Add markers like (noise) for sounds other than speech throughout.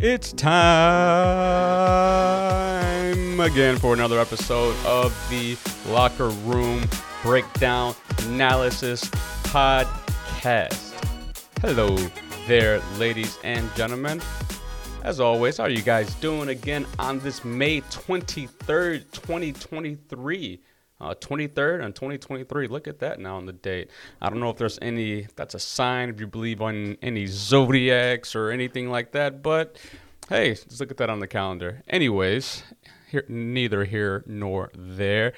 It's time again for another episode of the Locker Room Breakdown Analysis Podcast. Hello there, ladies and gentlemen. As always, how are you guys doing again on this May 23rd, 2023? Uh, 23rd and 2023. Look at that now on the date. I don't know if there's any, if that's a sign, if you believe on any zodiacs or anything like that, but hey, just look at that on the calendar. Anyways, here, neither here nor there.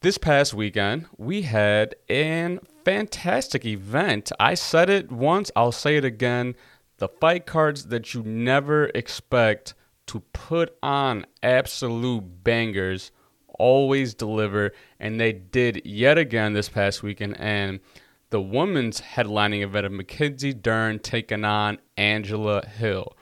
This past weekend, we had an fantastic event. I said it once, I'll say it again. The fight cards that you never expect to put on absolute bangers always deliver, and they did yet again this past weekend. And the women's headlining event of Mackenzie Dern taking on Angela Hill.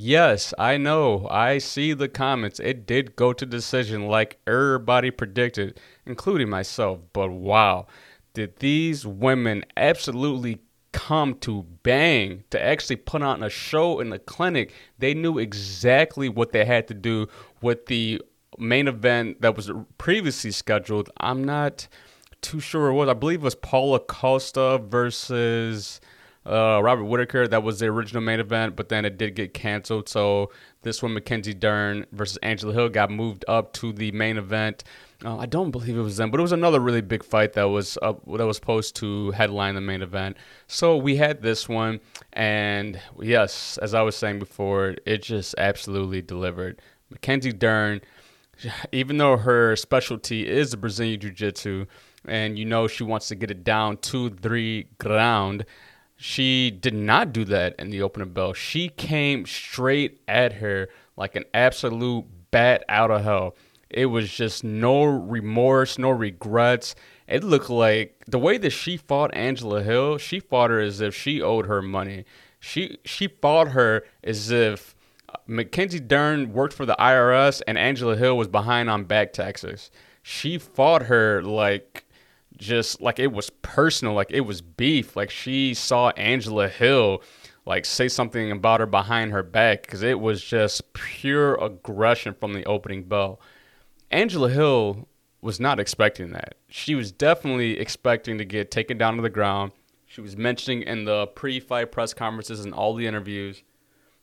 Yes, I know. I see the comments. It did go to decision like everybody predicted, including myself. But wow, did these women absolutely come to bang to actually put on a show in the clinic? They knew exactly what they had to do with the main event that was previously scheduled. I'm not too sure what I believe it was Paulo Costa versus uh, Robert Whittaker. That was the original main event, but then it did get canceled. So this one, Mackenzie Dern versus Angela Hill, got moved up to the main event. Uh, I don't believe it was them, but it was another really big fight that was that was supposed to headline the main event. So we had this one, and yes, as I was saying before, it just absolutely delivered. Mackenzie Dern (laughs) even though her specialty is the Brazilian Jiu Jitsu, and you know she wants to get it down to three ground, she did not do that in the opening bell. She came straight at her like an absolute bat out of hell. It was just no remorse, no regrets. It looked like the way that she fought Angela Hill, she fought her as if she owed her money. She she fought her as if Mackenzie Dern worked for the IRS and Angela Hill was behind on back taxes. She fought her like just like it was personal, like it was beef. Like she saw Angela Hill like say something about her behind her back because it was just pure aggression from the opening bell. Angela Hill was not expecting that. She was definitely expecting to get taken down to the ground. She was mentioning in the pre fight press conferences and all the interviews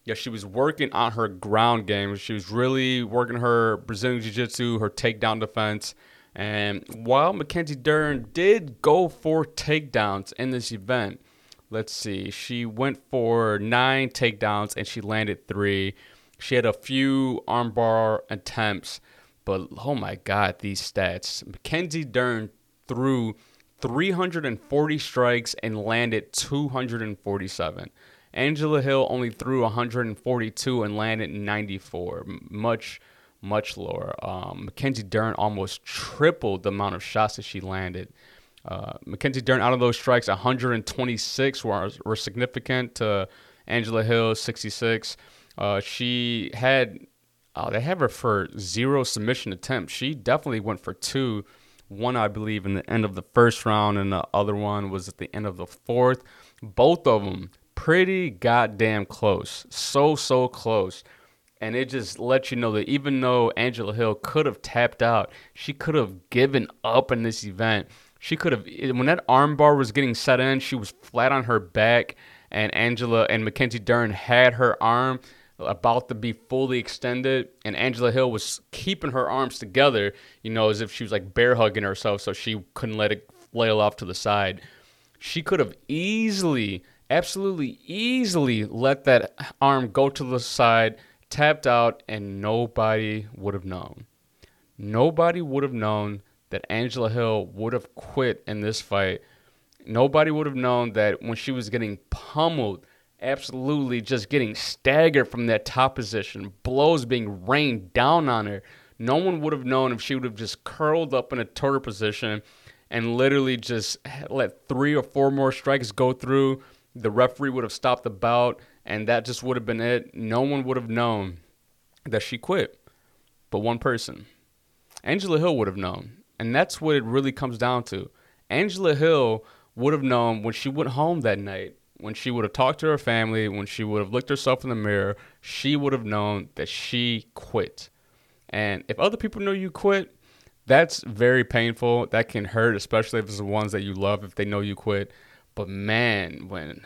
yeah, she was working on her ground game. She was really working her Brazilian Jiu Jitsu, her takedown defense. And while Mackenzie Dern did go for takedowns in this event, let's see, she went for nine takedowns and she landed three. She had a few armbar attempts, but oh my God, these stats. Mackenzie Dern threw 340 strikes and landed 247. Angela Hill only threw 142 and landed 94, much much lower. Um, Mackenzie Dern almost tripled the amount of shots that she landed. Uh, Mackenzie Dern, out of those strikes, 126 were, were significant to Angela Hill, 66. Uh, she had, uh, they have her for zero submission attempts. She definitely went for two. One, I believe, in the end of the first round, and the other one was at the end of the fourth. Both of them pretty goddamn close. So, so close. And it just lets you know that even though Angela Hill could have tapped out, she could have given up in this event. She could have, eh, when that armbar was getting set in, she was flat on her back, and Angela and Mackenzie Dern had her arm about to be fully extended, and Angela Hill was keeping her arms together, you know, as if she was like bear hugging herself so she couldn't let it flail off to the side. She could have easily absolutely easily let that arm go to the side, tapped out, and nobody would have known. Nobody would have known that Angela Hill would have quit in this fight. Nobody would have known that when she was getting pummeled, absolutely just getting staggered from that top position, blows being rained down on her. No one would have known if she would have just curled up in a turtle position and literally just let three or four more strikes go through the referee would have stopped the bout, and that just would have been it. No one would have known that she quit, but one person. Angela Hill would have known. And that's what it really comes down to. Angela Hill would have known when she went home that night, when she would have talked to her family, when she would have looked herself in the mirror, she would have known that she quit. And if other people know you quit, that's very painful. That can hurt, especially if it's the ones that you love, if they know you quit. But man, when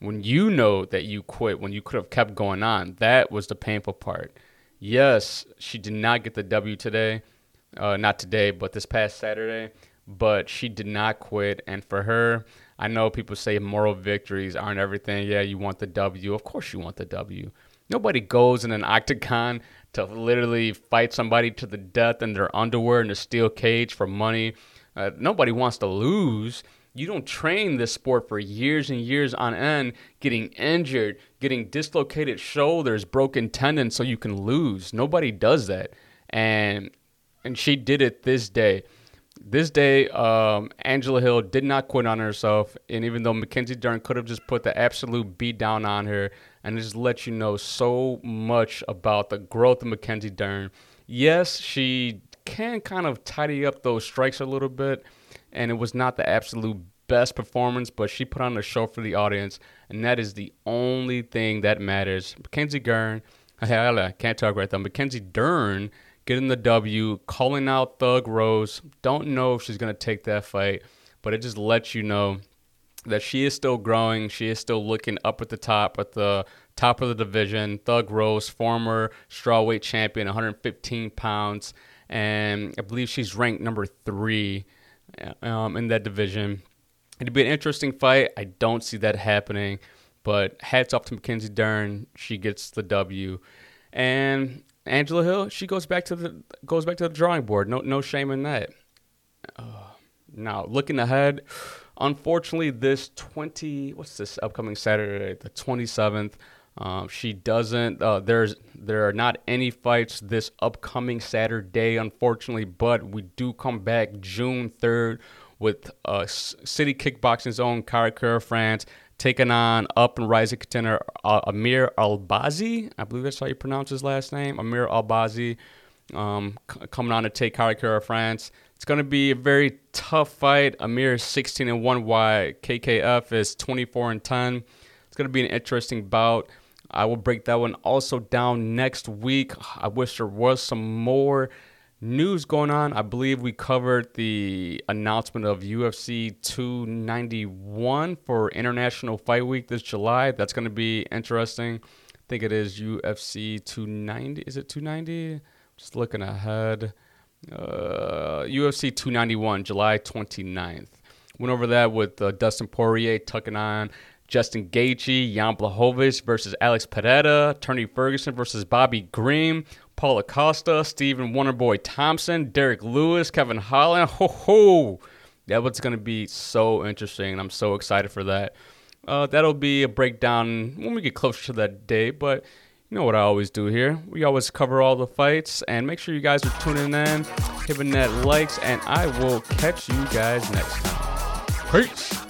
when you know that you quit, when you could have kept going on, that was the painful part. Yes, she did not get the W today. Uh, not today, but this past Saturday. But she did not quit. And for her, I know people say moral victories aren't everything. Yeah, you want the W. Of course, you want the W. Nobody goes in an octagon to literally fight somebody to the death in their underwear in a steel cage for money. Uh, nobody wants to lose. You don't train this sport for years and years on end, getting injured, getting dislocated shoulders, broken tendons, so you can lose. Nobody does that, and and she did it this day. This day, um, Angela Hill did not quit on herself, and even though Mackenzie Dern could have just put the absolute beat down on her, and just let you know so much about the growth of Mackenzie Dern. Yes, she can kind of tidy up those strikes a little bit, and it was not the absolute best performance, but she put on a show for the audience, and that is the only thing that matters. Mackenzie Dern, (laughs) I can't talk right now. Mackenzie Dern getting the W, calling out Thug Rose. Don't know if she's gonna take that fight, but it just lets you know that she is still growing. She is still looking up at the top, at the top of the division. Thug Rose, former strawweight champion, 115 pounds, and I believe she's ranked number three um, in that division. It'd be an interesting fight. I don't see that happening, but hats off to Mackenzie Dern. She gets the W, and Angela Hill. She goes back to the goes back to the drawing board. No, no shame in that. Uh, now looking ahead Unfortunately, this 20 what's this upcoming Saturday, the 27th. Um, she doesn't. Uh, there's there are not any fights this upcoming Saturday, unfortunately, but we do come back June 3rd with uh, City Kickboxing's own Kai Kara-France taking on up and rising contender uh, Amir Albazi. I believe that's how you pronounce his last name, Amir Albazi. Um, c- coming on to take Kai Kara-France. It's going to be a very tough fight. Amir is 16 and 1, while KKF is 24 and 10. It's going to be an interesting bout. I will break that one also down next week. I wish there was some more news going on. I believe we covered the announcement of UFC 291 for International Fight Week this July. That's going to be interesting. I think it is UFC 290. Is it 290? Just looking ahead. Uh, UFC 291, July 29th. Went over that with uh, Dustin Poirier tucking on Justin Gaethje, Jan Blachowicz versus Alex Pereira, Tony Ferguson versus Bobby Green, Paulo Costa, Stephen Wonderboy Thompson, Derrick Lewis, Kevin Holland. Ho ho! That was going to be so interesting. I'm so excited for that. Uh, that'll be a breakdown when we get closer to that day, but you know what I always do here. We always cover all the fights, and make sure you guys are tuning in, hitting that likes, and I will catch you guys next time. Peace.